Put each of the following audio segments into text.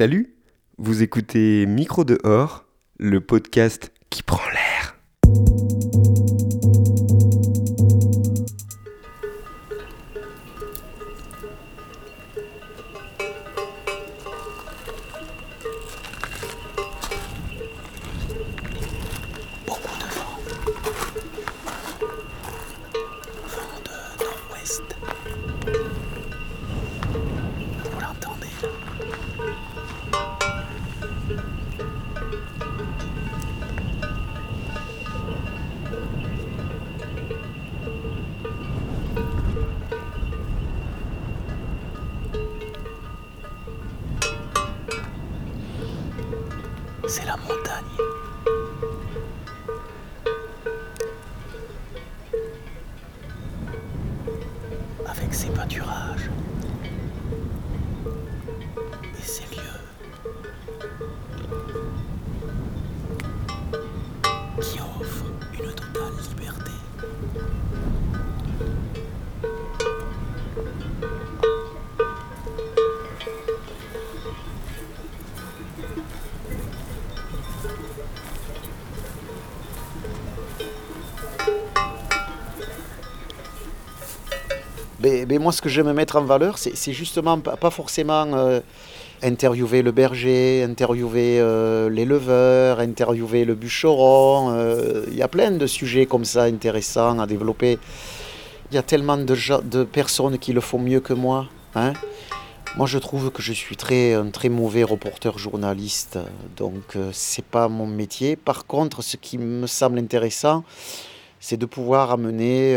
Salut, vous écoutez Micro dehors, le podcast qui prend l'air. Mais moi, ce que j'aime mettre en valeur, c'est justement pas, forcément euh, interviewer le berger, interviewer euh, l'éleveur, interviewer le bûcheron. euh, Il y a plein de sujets comme ça intéressants à développer. Il y a tellement de, de personnes qui le font mieux que moi. hein. Moi, je trouve que je suis très, un très mauvais reporter journaliste, donc euh, c'est pas mon métier. Par contre, ce qui me semble intéressant, c'est de pouvoir amener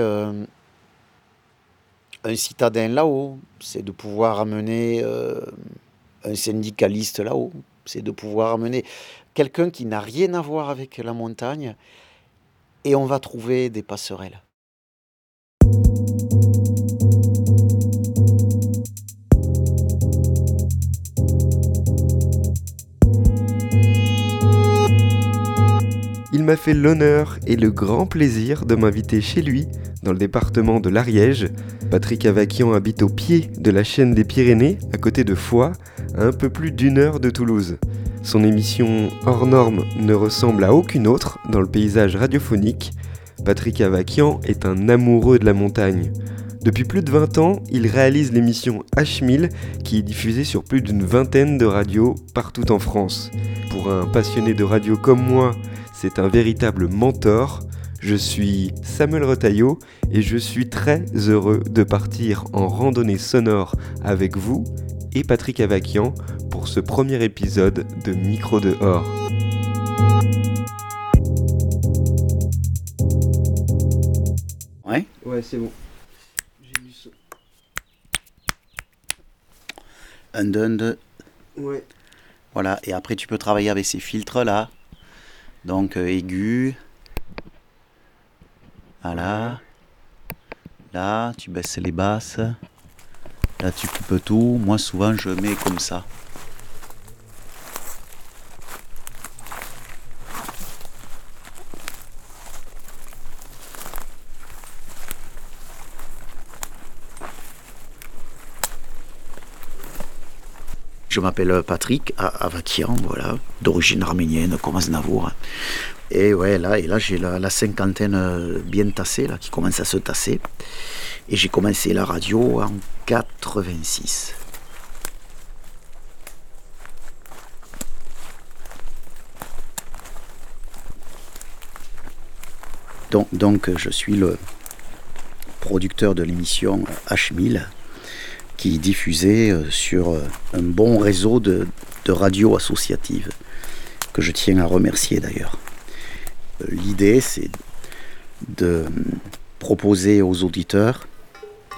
un citadin là-haut, c'est de pouvoir amener euh, un syndicaliste là-haut, c'est de pouvoir amener quelqu'un qui n'a rien à voir avec la montagne, et on va trouver des passerelles. Il m'a fait l'honneur et le grand plaisir de m'inviter chez lui, dans le département de l'Ariège. Patrick Avakian habite au pied de la chaîne des Pyrénées, à côté de Foix, à un peu plus d'une heure de Toulouse. Son émission hors norme ne ressemble à aucune autre dans le paysage radiophonique. Patrick Avakian est un amoureux de la montagne. Depuis plus de 20 ans, il réalise l'émission H1000 qui est diffusée sur plus d'une vingtaine de radios partout en France. Pour un passionné de radio comme moi, c'est un véritable mentor. Je suis Samuel Retailleau et je suis très heureux de partir en randonnée sonore avec vous et Patrick Avakian pour ce premier épisode de Micro dehors. Ouais Ouais, c'est bon. Un, deux, un, deux. Ouais. Voilà, et après tu peux travailler avec ces filtres là. Donc euh, aigu. Voilà. Là, tu baisses les basses. Là, tu coupes tout. Moi, souvent, je mets comme ça. Je m'appelle Patrick Avakian, voilà, d'origine arménienne, comme Aznavour. Et ouais, là, et là j'ai la, cinquantaine euh, bien tassée, là, qui commence à se tasser. Et j'ai commencé la radio en 86. Donc, donc je suis le producteur de l'émission H1000 qui diffusée euh, sur euh, un bon réseau de, de radios associatives que je tiens à remercier d'ailleurs. Euh, L'idée c'est de proposer aux auditeurs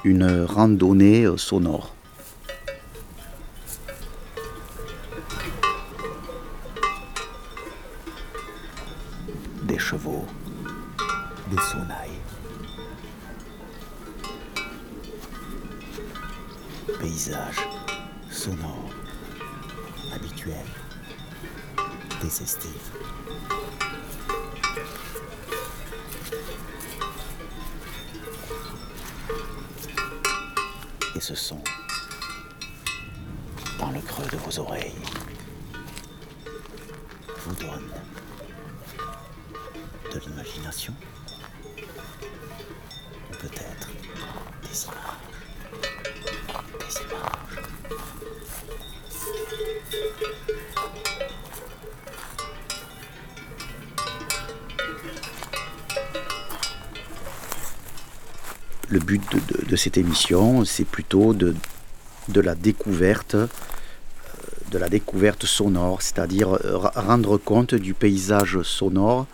une randonnée euh, sonore. Des chevaux, des sonnailles, paysages sonores, habituels, des estives. Ce son dans le creux de vos oreilles. vous donne de l'imagination ou peut-être des images. Des images. Le but de, de- de cette émission, c'est plutôt de, la découverte, euh, de la découverte sonore, c'est-à-dire euh, rendre compte du paysage sonore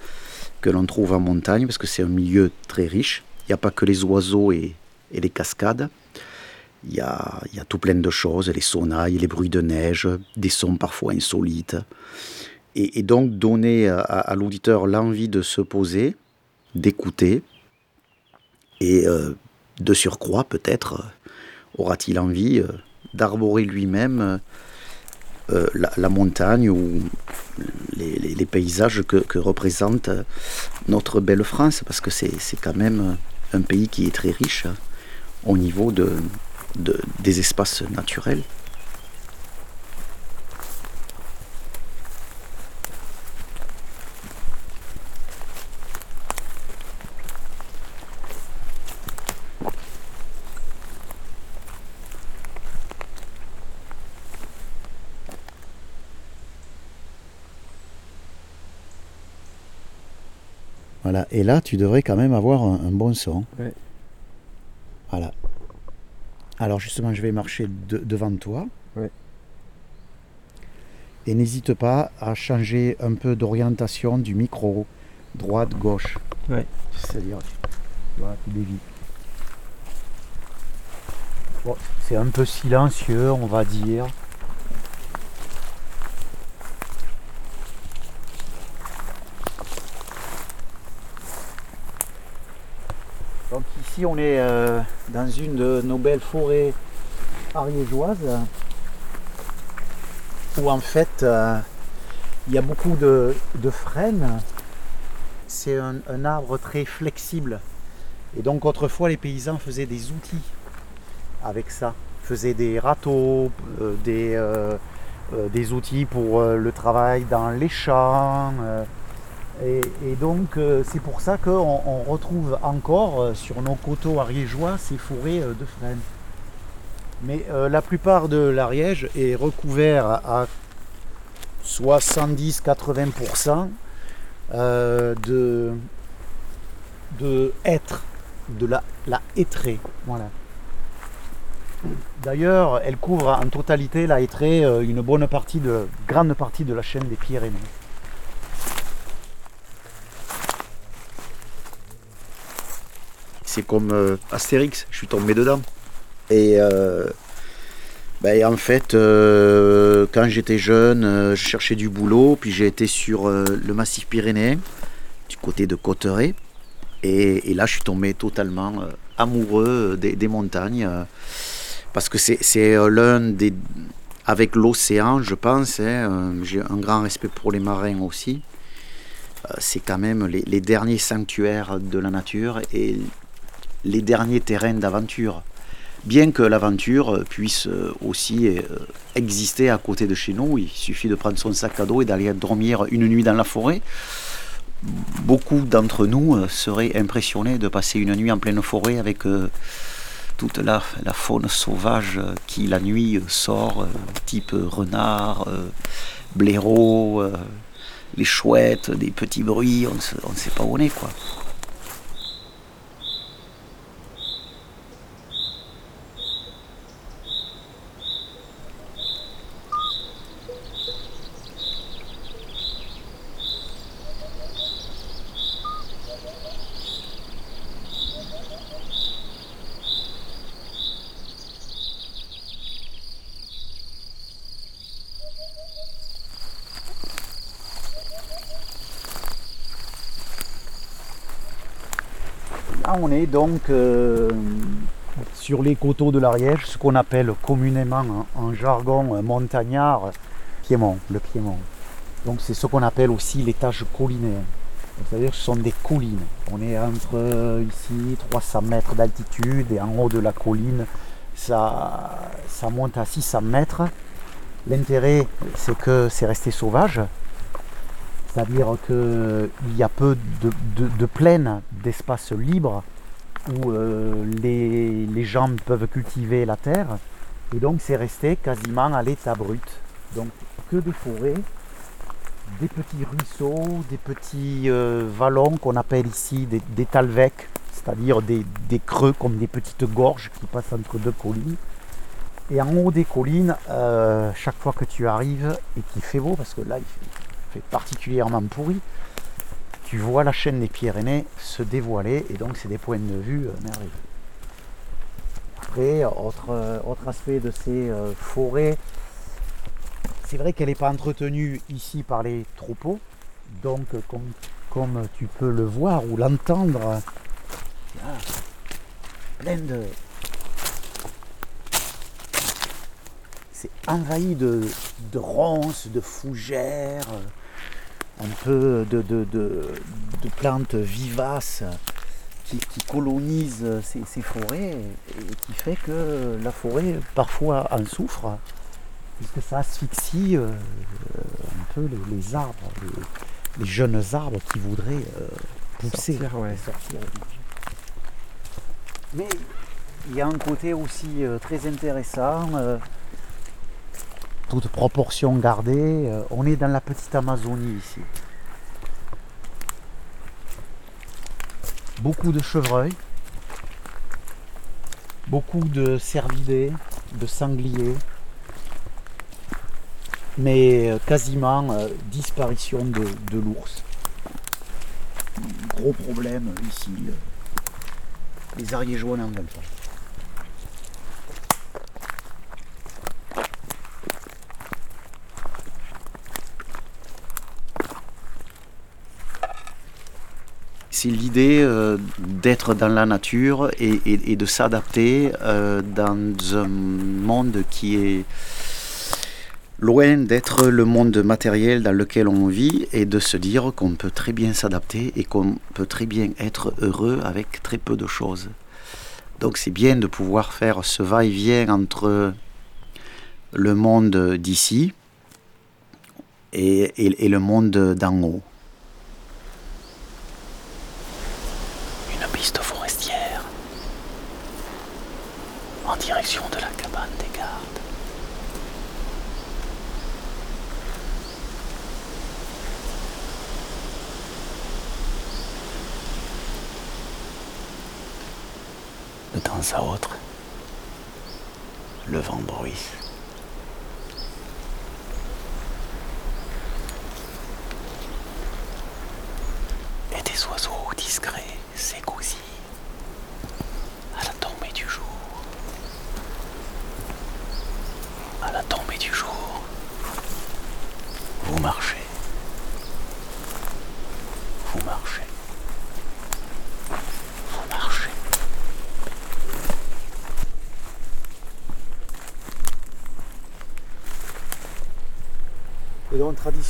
que l'on trouve en montagne, parce que c'est un milieu très riche. Il n'y a pas que les oiseaux et, et les cascades. Il y, a, y a tout plein de choses, les sonnailles, les bruits de neige, des sons parfois insolites. Et, donc donner à, à l'auditeur l'envie de se poser, d'écouter, et euh, de surcroît, peut-être, euh, aura-t-il envie euh, d'arborer lui-même euh, la, montagne ou les, paysages que, représente notre belle France, parce que c'est quand même un pays qui est très riche hein, au niveau de, de- des espaces naturels. Voilà, et là, tu devrais quand même avoir un, un bon son. Ouais. Voilà. Alors justement, je vais marcher de- devant toi. Ouais. Et n'hésite pas à changer un peu d'orientation du micro, droite, gauche. Ouais. C'est-à-dire, tu vois, tu dévies. Bon, c'est un peu silencieux, on va dire. Donc on est euh, dans une de nos belles forêts ariégeoises où en fait euh, il y a beaucoup de, de frênes. C'est un, arbre très flexible. Et donc autrefois les paysans faisaient des outils avec ça. Faisaient des râteaux, euh, des, des outils pour le travail dans les champs. Et, donc euh, c'est pour ça qu'on on retrouve encore euh, sur nos coteaux ariégeois ces forêts euh, de frênes. Mais la plupart de l'Ariège est recouvert à 70-80% euh, de, de hêtre, de la, la hêtraie. Voilà. D'ailleurs, elle couvre en totalité la hêtraie euh, une bonne partie de, grande partie de la chaîne des Pyrénées. C'est comme euh, Astérix, je suis tombé dedans. Et euh, ben, en fait, euh, quand j'étais jeune, je cherchais du boulot, puis j'ai été sur le massif pyrénéen, du côté de Cotteret. Et, là, je suis tombé totalement amoureux des, montagnes, parce que c'est l'un des... Avec l'océan, je pense, hein, j'ai un grand respect pour les marins aussi. C'est quand même les, les derniers sanctuaires de la nature et les derniers terrains d'aventure. Bien que l'aventure puisse euh, aussi euh, exister à côté de chez nous, il suffit de prendre son sac à dos et d'aller dormir une nuit dans la forêt. Beaucoup d'entre nous euh, seraient impressionnés de passer une nuit en pleine forêt avec toute la, faune sauvage qui la nuit sort, type renard, blaireau, les chouettes, des petits bruits, on ne sait pas où on est quoi. On est donc euh, sur les coteaux de l'Ariège, ce qu'on appelle communément en, en jargon montagnard, Piémont, le Piémont. Donc c'est ce qu'on appelle aussi l'étage collinéen. C'est-à-dire ce sont des collines. On est entre euh, ici 300 mètres d'altitude et en haut de la colline, ça, ça monte à 600 mètres. L'intérêt, c'est que c'est resté sauvage. C'est-à-dire qu'il y a peu de, de, plaines, d'espaces libres où euh, les, gens peuvent cultiver la terre. Et donc c'est resté quasiment à l'état brut. Donc que des forêts, des petits ruisseaux, des petits euh, vallons qu'on appelle ici des, des c'est-à-dire des, creux comme des petites gorges qui passent entre deux collines. Et en haut des collines, euh, chaque fois que tu arrives et qu'il fait beau, parce que là il fait, particulièrement pourri, tu vois la chaîne des Pyrénées se dévoiler et donc c'est des points de vue euh, merveilleux. Après, autre, euh, autre aspect de ces euh, forêts, c'est vrai qu'elle n'est pas entretenue ici par les troupeaux, donc comme, comme tu peux le voir ou l'entendre, plein de... C'est envahi de, de ronces, de fougères, un peu de, de- de- de plantes vivaces qui, qui colonisent ces, ces forêts et qui fait que la forêt parfois en souffre puisque ça asphyxie euh, un peu les, les arbres, les, les jeunes arbres qui voudraient euh, pousser, Sortir, ouais. sortir. Mais il y a un côté aussi euh, très intéressant. Toute proportion gardée, euh, on est dans la petite Amazonie ici. Beaucoup de chevreuils, beaucoup de cervidés, de sangliers, mais euh, quasiment euh, disparition de, l'ours. Gros problème ici. les araignées jaunes en veulent pas. L'idée euh, d'être dans la nature et, de s'adapter euh, dans un monde qui est loin d'être le monde matériel dans lequel on vit et de se dire qu'on peut très bien s'adapter et qu'on peut très bien être heureux avec très peu de choses. Donc c'est bien de pouvoir faire ce va-et-vient entre le monde d'ici et le monde d'en haut. Une piste forestière en direction de la cabane des gardes. De temps à autre, le vent bruisse. Et des oiseaux discrets s'écousillent à la tombée du jour. À la tombée du jour, vous marchez. Vous marchez. Vous marchez.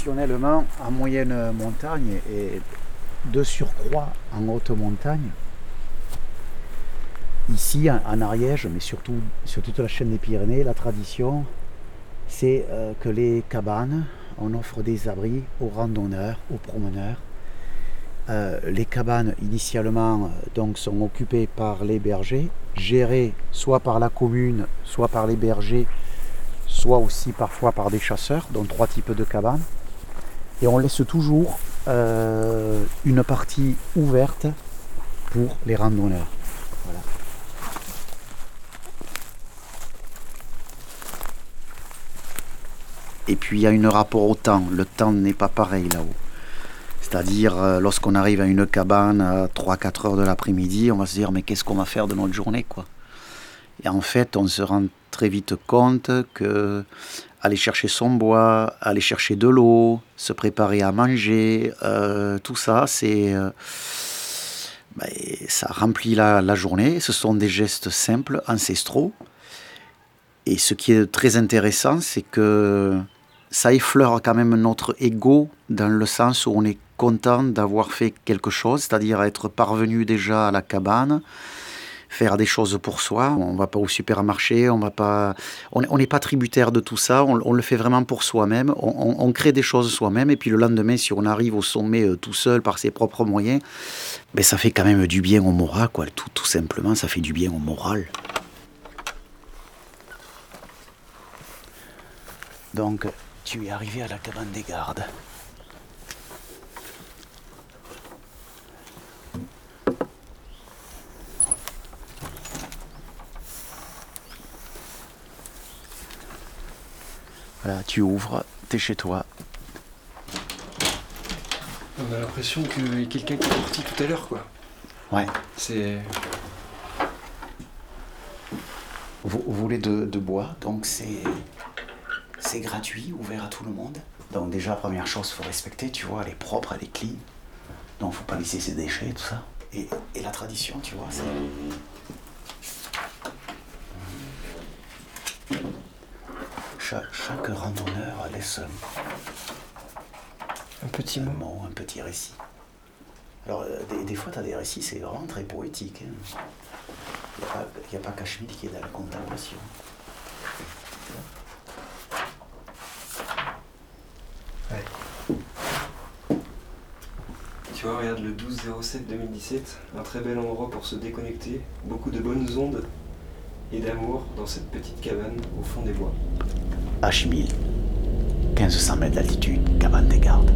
Traditionnellement, en moyenne montagne et de surcroît en haute montagne, ici en, en Ariège, mais surtout sur toute la chaîne des Pyrénées, la tradition, c'est euh, que les cabanes, on offre des abris aux randonneurs, aux promeneurs. Euh, les cabanes initialement euh, donc sont occupées par les bergers, gérées soit par la commune, soit par les bergers soit aussi parfois par des chasseurs, dont trois types de cabanes. Et on laisse toujours euh, une partie ouverte pour les randonneurs. Et puis il y a un rapport au temps. Le temps n'est pas pareil là-haut. C'est-à-dire, euh, lorsqu'on arrive à une cabane à 3-4 heures de l'après-midi, on va se dire, mais qu'est-ce qu'on va faire de notre journée quoi? Et en fait, on se rend très vite compte que aller chercher son bois, aller chercher de l'eau, se préparer à manger, euh, tout ça, c'est. euh, ben, ça remplit la, la journée. Ce sont des gestes simples, ancestraux. Et ce qui est très intéressant, c'est que ça effleure quand même notre ego dans le sens où on est content d'avoir fait quelque chose, c'est-à-dire être parvenu déjà à la cabane, faire des choses pour soi. On va pas au supermarché, on va pas, on n'est pas tributaire de tout ça. On, le fait vraiment pour soi-même. On, crée des choses soi-même et puis le lendemain, si on arrive au sommet euh, tout seul par ses propres moyens, ben ça fait quand même du bien au moral, quoi. Tout, tout simplement, ça fait du bien au moral. Donc, tu es arrivé à la cabane des gardes. Voilà, tu ouvres, t'es chez toi. On a l'impression qu'il y a quelqu'un qui est parti tout à l'heure, quoi. Ouais. C'est. Vous, voulez de, de bois, donc c'est c'est gratuit, ouvert à tout le monde. Donc déjà, première chose, il faut respecter, tu vois, elle est propre, elle est clean. Donc faut pas laisser ses déchets, tout ça. Et, la tradition, tu vois, c'est... Chaque, randonneur laisse un petit mot. un petit récit. Alors, euh, des, fois, tu as des récits, c'est vraiment très poétique. Hein. Il n'y a, pas Cachemire qui est dans la contemplation. Tu vois, regarde le 12-07-2017, un très bel endroit pour se déconnecter, beaucoup de bonnes ondes et d'amour dans cette petite cabane au fond des bois. H1000, 1500 mètres d'altitude, cabane des gardes.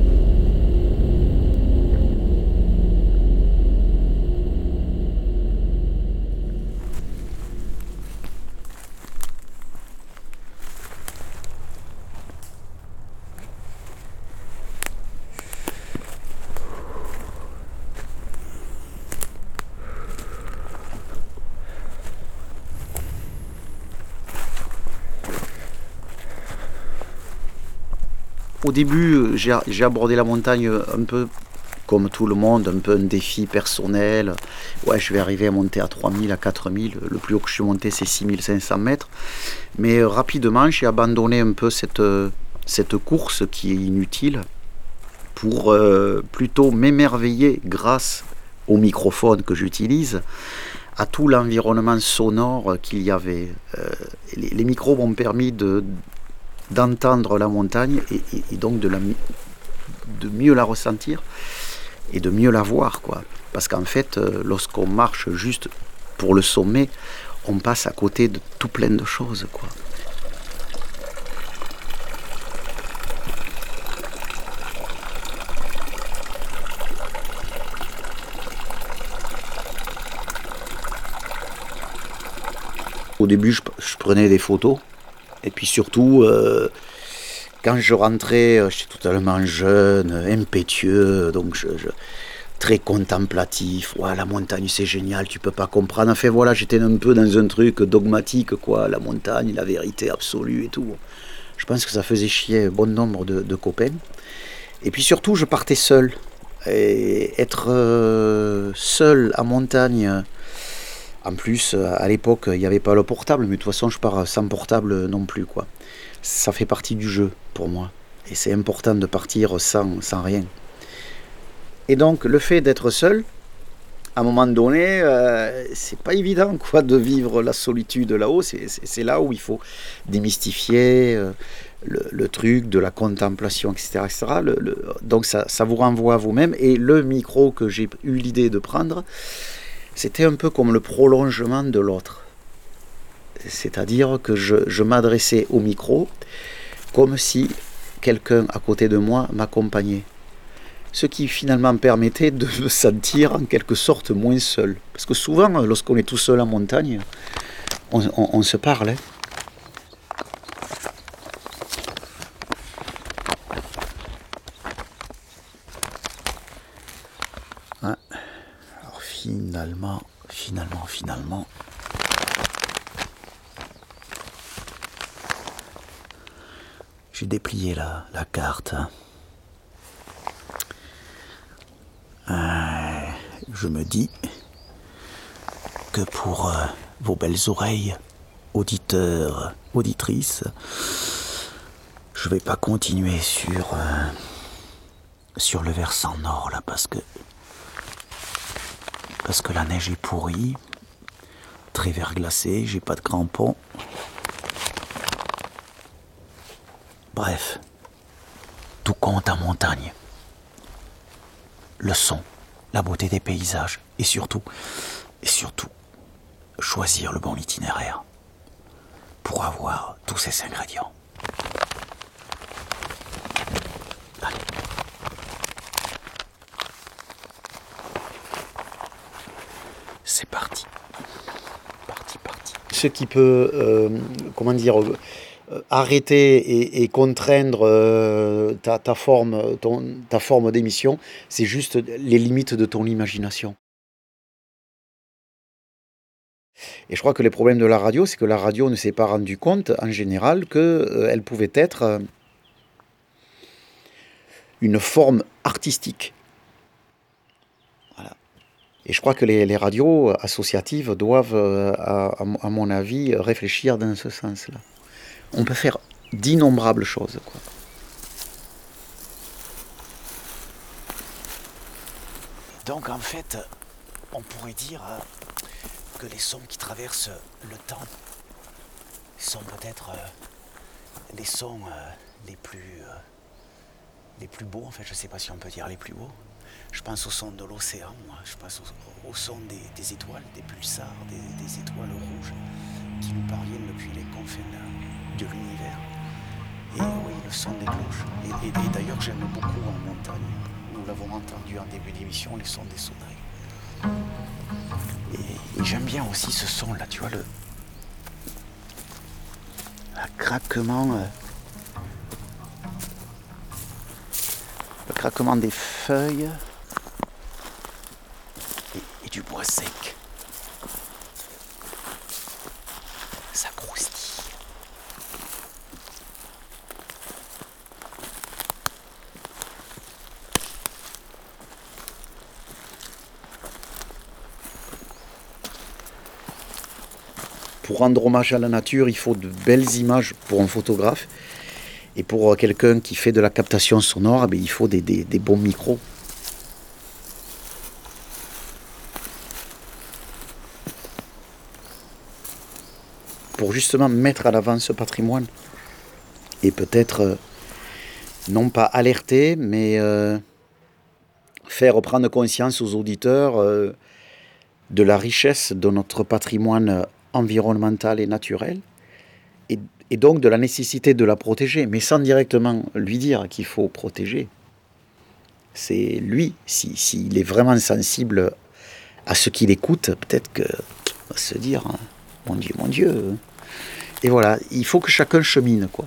Début, euh, j'ai abordé la montagne un peu comme tout le monde, un peu un défi personnel. Ouais, je vais arriver à monter à 3000, à 4000. Le plus haut que je suis monté, c'est 6500 mètres. Mais euh, rapidement, j'ai abandonné un peu cette, euh, cette course qui est inutile pour plutôt m'émerveiller grâce au microphone que j'utilise à tout l'environnement sonore qu'il y avait. les, micros m'ont permis de, d'entendre la montagne et, donc de, mieux la ressentir et de mieux la voir. Quoi. Parce qu'en fait, euh, lorsqu'on marche juste pour le sommet, on passe à côté de tout plein de choses. Quoi. Au début, je, prenais des photos et puis surtout, euh, quand je rentrais, euh, j'étais totalement jeune, impétueux, donc très contemplatif. La montagne c'est génial, tu peux pas comprendre. Enfin voilà, j'étais un peu dans un truc dogmatique, quoi. La montagne, la vérité absolue et tout. Je pense que ça faisait chier bon nombre de, copains. Et puis surtout, je partais seul. Et être euh, seul en montagne, en plus, euh, à l'époque, il n'y avait pas le portable, mais de toute façon, je pars sans portable non plus. quoi. Ça fait partie du jeu pour moi. Et c'est important de partir sans, rien. Et donc, le fait d'être seul, à un moment donné, euh, c'est pas évident quoi de vivre la solitude là-haut. C'est là où il faut démystifier euh, le, truc de la contemplation, etc. etc. donc ça, ça, vous renvoie à vous-même. Et le micro que j'ai eu l'idée de prendre, c'était un peu comme le prolongement de l'autre. C'est-à-dire que je, m'adressais au micro comme si quelqu'un à côté de moi m'accompagnait. Ce qui finalement permettait de me sentir en quelque sorte moins seul. Parce que souvent, lorsqu'on est tout seul en montagne, on, se parle. Hein. Finalement, finalement, finalement, j'ai déplié la, carte. Euh, je me dis que pour euh, vos belles oreilles, auditeurs, auditrices, je vais pas continuer sur euh, sur le versant nord là parce que parce que la neige est pourrie. très verglacé, j'ai pas de crampons. Bref, tout compte en montagne. Le son, la beauté des paysages et surtout, et surtout, choisir le bon itinéraire pour avoir tous ces ingrédients. Allez. C'est parti. Parti, parti. Ce qui peut, euh, comment dire, euh, arrêter et, contraindre euh, ta, forme, ta forme d'émission, c'est juste les limites de ton imagination. Et je crois que les problèmes de la radio, c'est que la radio ne s'est pas rendu compte, en général, qu'elle pouvait être une forme artistique. Et je crois que les, radios associatives doivent, euh, à, mon- avis, réfléchir dans ce sens-là. On peut faire d'innombrables choses. Donc en fait, on pourrait dire euh, que les sons qui traversent le temps sont peut-être euh, les sons les plus les plus beaux. En fait, je ne sais pas si on peut dire les plus beaux. Je pense au son de l'océan, moi. je pense au, son des, étoiles, des pulsars, des, étoiles rouges qui nous parviennent depuis les confins de, l'univers. Et oui, le son des cloches. Et, d'ailleurs, j'aime beaucoup en montagne. Nous l'avons entendu en début d'émission, les sons des sonneries. Et, j'aime bien aussi ce son-là, tu vois, le, le craquement. euh, le craquement des feuilles du bois sec. Ça croustille. Pour rendre hommage à la nature, il faut de belles images pour un photographe. Et pour euh, quelqu'un qui fait de la captation sonore, eh il faut des bons micros. Pour justement mettre à l'avant ce patrimoine. Et peut-être, euh, non pas alerter, mais euh, faire prendre conscience aux auditeurs euh, de la richesse de notre patrimoine environnemental et naturel, et, donc de la nécessité de la protéger, mais sans directement lui dire qu'il faut protéger. C'est lui, si- s'il est vraiment sensible à ce qu'il écoute, peut-être que se dire, hein, mon Dieu, mon Dieu. Et voilà, il faut que chacun chemine, quoi.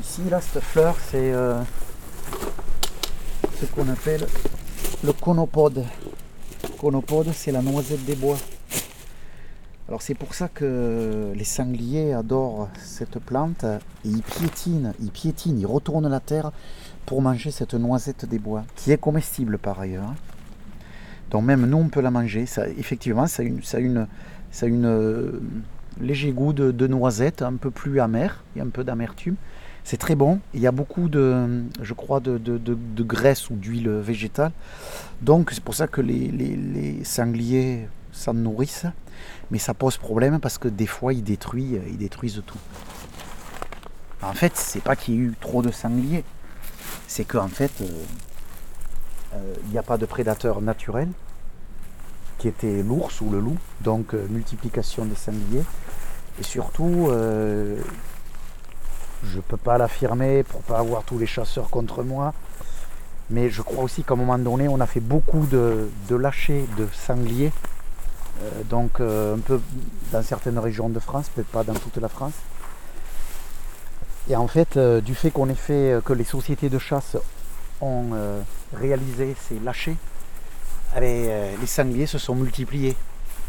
Ici, là, cette fleur, c'est euh, ce qu'on appelle le conopode. Conopode, c'est la noisette des bois. Alors c'est pour ça que les sangliers adorent cette plante et ils piétinent, ils piétinent, ils retournent la terre pour manger cette noisette des bois, qui est comestible par ailleurs. Donc même nous on peut la manger. Effectivement, ça a une, euh, léger goût de, noisette, un peu plus amer, il y a un peu d'amertume. C'est très bon. Il y a beaucoup de, je crois, de, graisse ou d'huile végétale. Donc c'est pour ça que les sangliers s'en nourrissent. Mais ça pose problème parce que des fois ils détruisent, ils détruisent tout. En fait, c'est pas qu'il y ait eu trop de sangliers. C'est qu'en fait, euh, euh, il n'y a pas de prédateur naturel qui était l'ours ou le loup. Donc euh, multiplication des sangliers. Et surtout, euh, je peux pas l'affirmer pour pas avoir tous les chasseurs contre moi. Mais je crois aussi qu'à un moment donné, on a fait beaucoup de, de lâchers de sangliers. Euh, donc euh, un peu dans certaines régions de France, peut-être pas dans toute la France. Et en fait, euh, du fait qu'on ait fait, que les sociétés de chasse ont réalisé ces lâchers, eh euh, les sangliers se sont multipliés.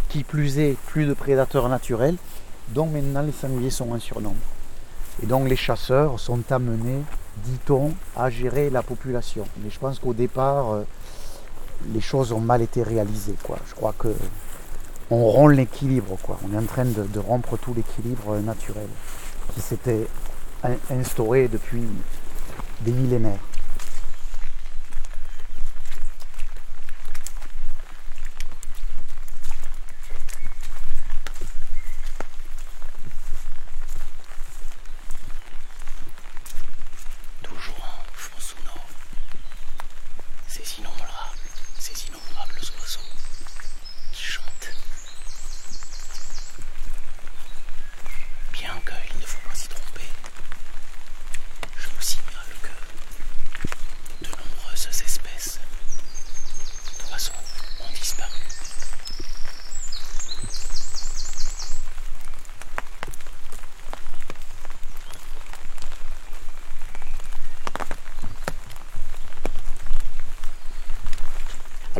Qui plus est, plus de prédateurs naturels. Donc maintenant, les sangliers sont en surnombre. Et donc les chasseurs sont amenés, dit-on, à gérer la population. Mais je pense qu'au départ, les choses ont mal été réalisées. Quoi. Je crois que on rompt l'équilibre. On est en train de, rompre tout l'équilibre naturel qui s'était in- instauré depuis des millénaires.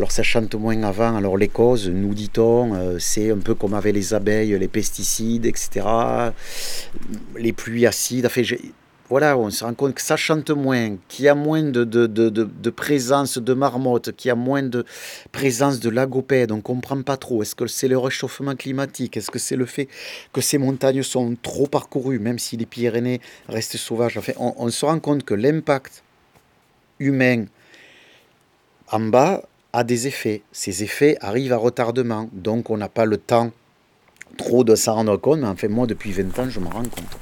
Alors ça chante moins avant. Alors les causes, nous dit-on, euh, c'est un peu comme avec les abeilles, les pesticides, etc. Les pluies acides. Enfin, voilà, on se rend compte que ça chante moins, qu'il y a moins de, de, présence de marmottes, qu'il y a moins de présence de lagopèdes. On ne comprend pas trop. Est-ce que c'est le réchauffement climatique? Est-ce que c'est le fait que ces montagnes sont trop parcourues, même si les Pyrénées restent sauvages? Enfin, on se rend compte que l'impact humain en bas a des effets. Ces effets arrivent à retardement, donc on n'a pas le temps trop de s'en rendre compte, mais en fait moi depuis 20 ans je me rends compte.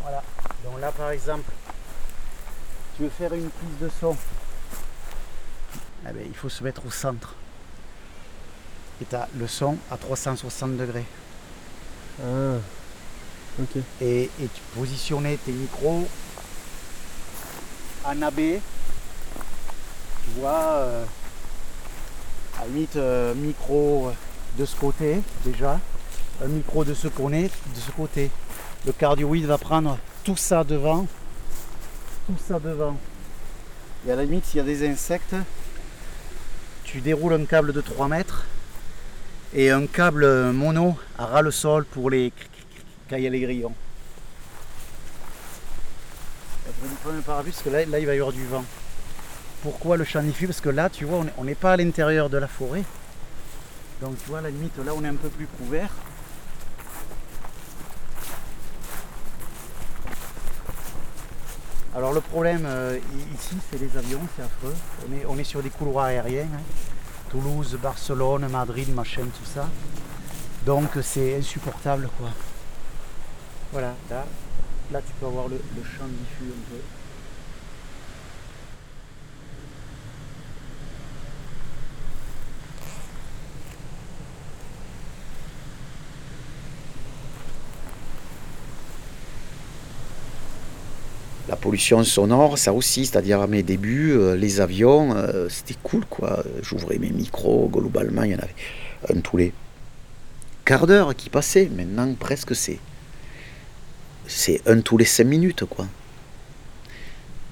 Voilà, donc là par exemple, faire une prise de son, eh ben, il faut se mettre au centre. Et tu as le son à 360 degrés. Ah, ok. Et, tu positionnais tes micros en AB. Tu vois, euh, à la limite, euh, micro de ce côté déjà, un micro de ce côté, de ce côté. Le cardioïde va prendre tout ça devant tout ça devant. Et à la limite, s'il y a des insectes, tu déroules un câble de 3 mètres et un câble mono à ras le sol pour les quand il les grillons. un parapluie parce que là, là, il va y avoir du vent. Pourquoi le chanifie Parce que là, tu vois, on n'est pas à l'intérieur de la forêt. Donc tu vois, à la limite, là, on est un peu plus couvert. Alors le problème euh, ici, c'est les avions, c'est affreux. On est, on est sur des couloirs aériens. Hein. Toulouse, Barcelone, Madrid, machin, tout ça. Donc c'est insupportable quoi. Voilà, là, là tu peux avoir le, le champ diffus un peu. Pollution sonore, ça aussi, c'est-à-dire à mes débuts, euh, les avions, euh, c'était cool quoi. J'ouvrais mes micros, globalement, il y en avait un tous les quart d'heure qui passait. Maintenant, presque c'est. C'est un tous les cinq minutes quoi.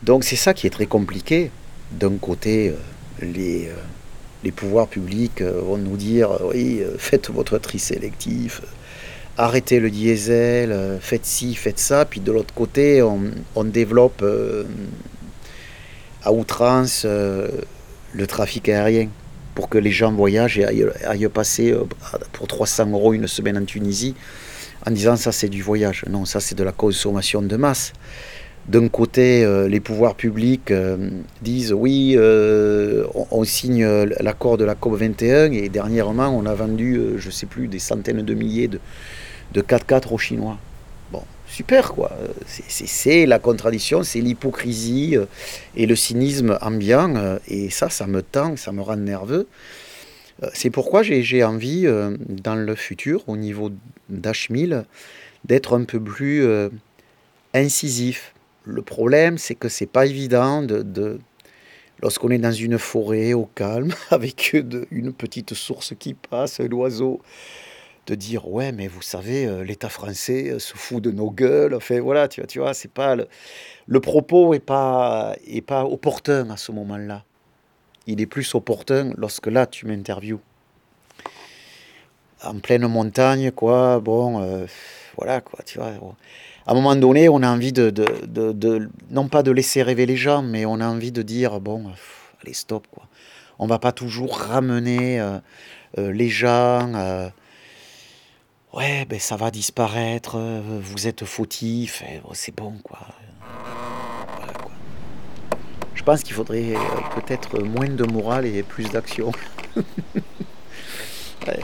Donc c'est ça qui est très compliqué. D'un côté, euh, les, les pouvoirs publics vont nous dire oui, faites votre tri sélectif arrêtez le diesel, euh, faites ci, faites ça. Puis de l'autre côté, on, développe euh, à outrance euh, le trafic aérien pour que les gens voyagent et aillent, passer pour 300 euros une semaine en Tunisie en disant ça c'est du voyage. Non, ça c'est de la consommation de masse. D'un côté, les pouvoirs publics disent oui, on, signe l'accord de la COP 21 et dernièrement on a vendu, je ne sais plus, des centaines de milliers de, de 4-4 aux Chinois. Bon, super quoi. C'est la contradiction, c'est l'hypocrisie euh, et le cynisme ambiant. Euh, et ça, ça me tend, ça me rend nerveux. Euh, c'est pourquoi j'ai envie, dans le futur, au niveau d'H1000, d'être un peu plus incisif. Le problème, c'est que c'est pas évident de, lorsqu'on est dans une forêt au calme, avec une petite source qui passe, l'oiseau de dire ouais mais vous savez euh, l'État français euh, se fout de nos gueules enfin voilà tu vois tu vois c'est pas le, propos est pas est pas opportun à ce moment-là. Il est plus opportun lorsque là tu m'interviews. En pleine montagne quoi bon euh, voilà quoi tu vois à un moment donné on a envie de, de, non pas de laisser rêver les gens mais on a envie de dire bon allez stop quoi. On va pas toujours ramener les gens ouais, ben ça va disparaître, euh, vous êtes fautif, c'est bon quoi. Je pense qu'il faudrait euh, peut-être moins de morale et plus d'action. Ouais,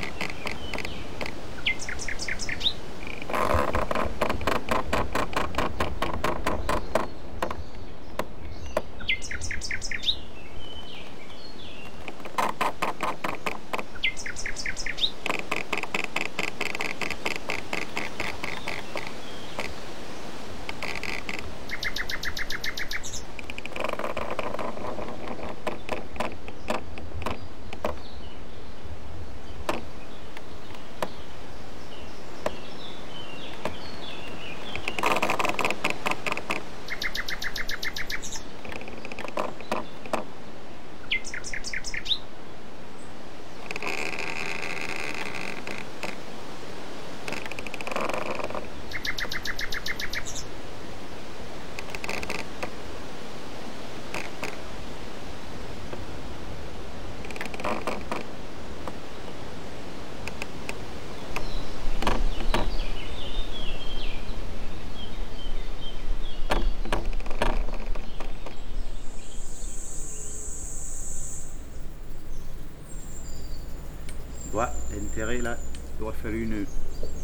là, il aurait fallu une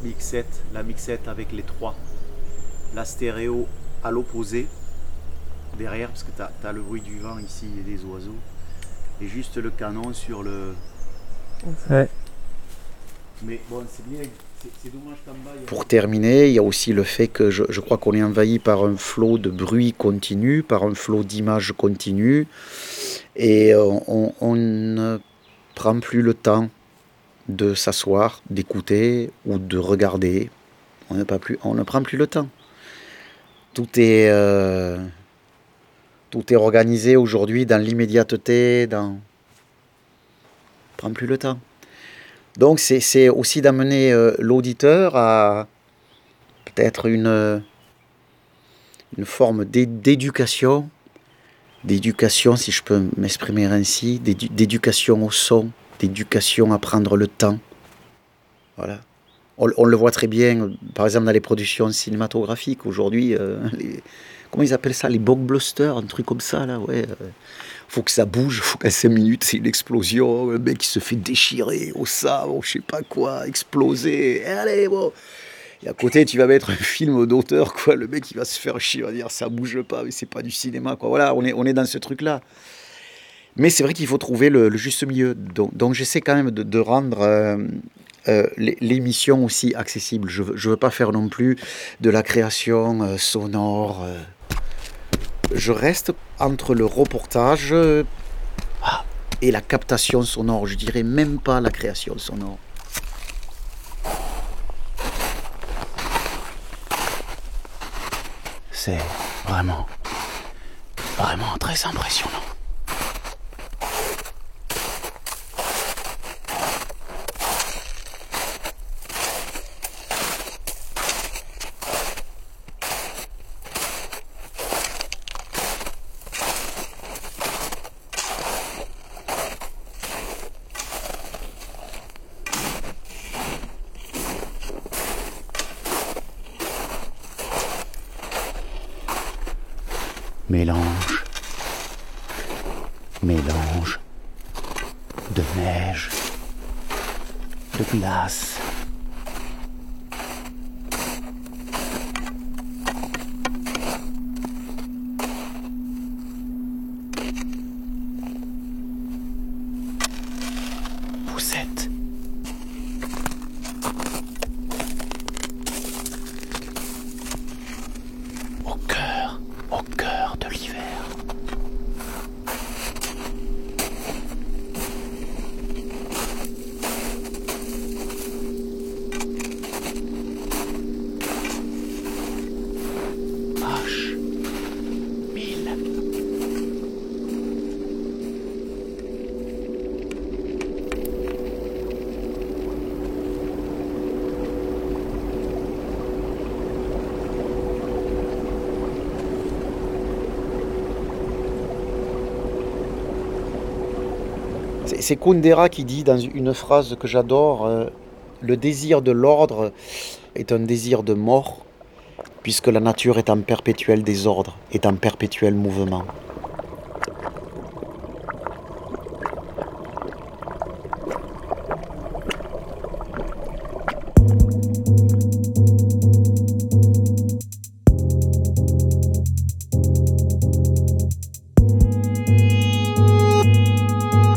mixette, la mixette avec les trois. La stéréo à l'opposé, derrière, parce que tu as, le bruit du vent ici et des oiseaux. Et juste le canon sur le. Ouais. Mais bon, c'est bien. C'est dommage qu'en bas. il y a- Pour terminer, il y a aussi le fait que je, je crois qu'on est envahi par un flot de bruit continu, par un flot d'images continu, et euh, on, on ne prend plus le temps de s'asseoir, d'écouter ou de regarder. On, ne prend plus le temps. Tout est, euh, organisé aujourd'hui dans l'immédiateté, dans... On ne prend plus le temps. Donc c'est aussi d'amener euh, l'auditeur à peut-être une, une forme d'é- d'éducation, d'éducation si je peux m'exprimer ainsi, d'édu- d'éducation au son, d'éducation à prendre le temps. Voilà. On, le voit très bien, par exemple dans les productions cinématographiques aujourd'hui, euh, comment ils appellent ça, les blockbusters, un truc comme ça là, ouais. euh, faut que ça bouge, faut qu'à 5 minutes c'est une explosion, le mec qui se fait déchirer au sabre, je sais pas quoi, exploser, et allez bon. Et à côté tu vas mettre un film d'auteur, quoi, le mec il va se faire chier, il va dire ça bouge pas, mais c'est pas du cinéma, quoi. Voilà, on est, on est dans ce truc là. Mais c'est vrai qu'il faut trouver le, juste milieu. Donc, j'essaie quand même de, rendre euh, euh, l'é- l'émission aussi accessible. Je je veux pas faire non plus de la création euh, sonore. Je reste entre le reportage ah, et la captation sonore. Je dirais même pas la création sonore. C'est vraiment, vraiment très impressionnant. Mélange, mélange de neige, de glace. Vous êtes C'est Kundera qui dit dans une phrase que j'adore euh, Le désir de l'ordre est un désir de mort, puisque la nature est en perpétuel désordre, est en perpétuel mouvement.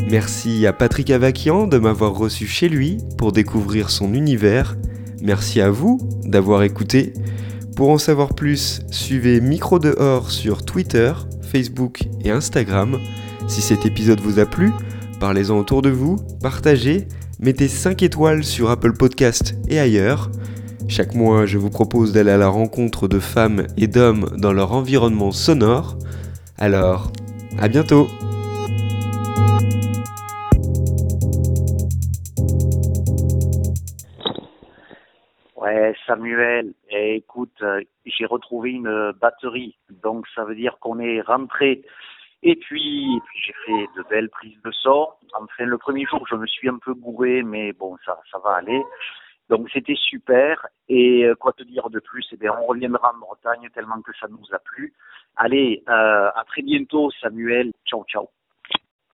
Merci à Patrick Avakian de m'avoir reçu chez lui pour découvrir son univers. Merci à vous d'avoir écouté. Pour en savoir plus, suivez Micro dehors sur Twitter, Facebook et Instagram. Si cet épisode vous a plu, parlez-en autour de vous, partagez, mettez 5 étoiles sur Apple Podcast et ailleurs. Chaque mois, je vous propose d'aller à la rencontre de femmes et d'hommes dans leur environnement sonore. Alors, à bientôt Samuel, écoute, euh, j'ai retrouvé une batterie, donc ça veut dire qu'on est rentré. Et puis, j'ai fait de belles prises de son. Enfin, le premier jour, je me suis un peu gouré, mais bon, ça, ça va aller. Donc c'était super. Et euh, quoi te dire de plus? Eh bien, on reviendra en Bretagne tellement que ça nous a plu. Allez, euh, à très bientôt, Samuel. Ciao, ciao.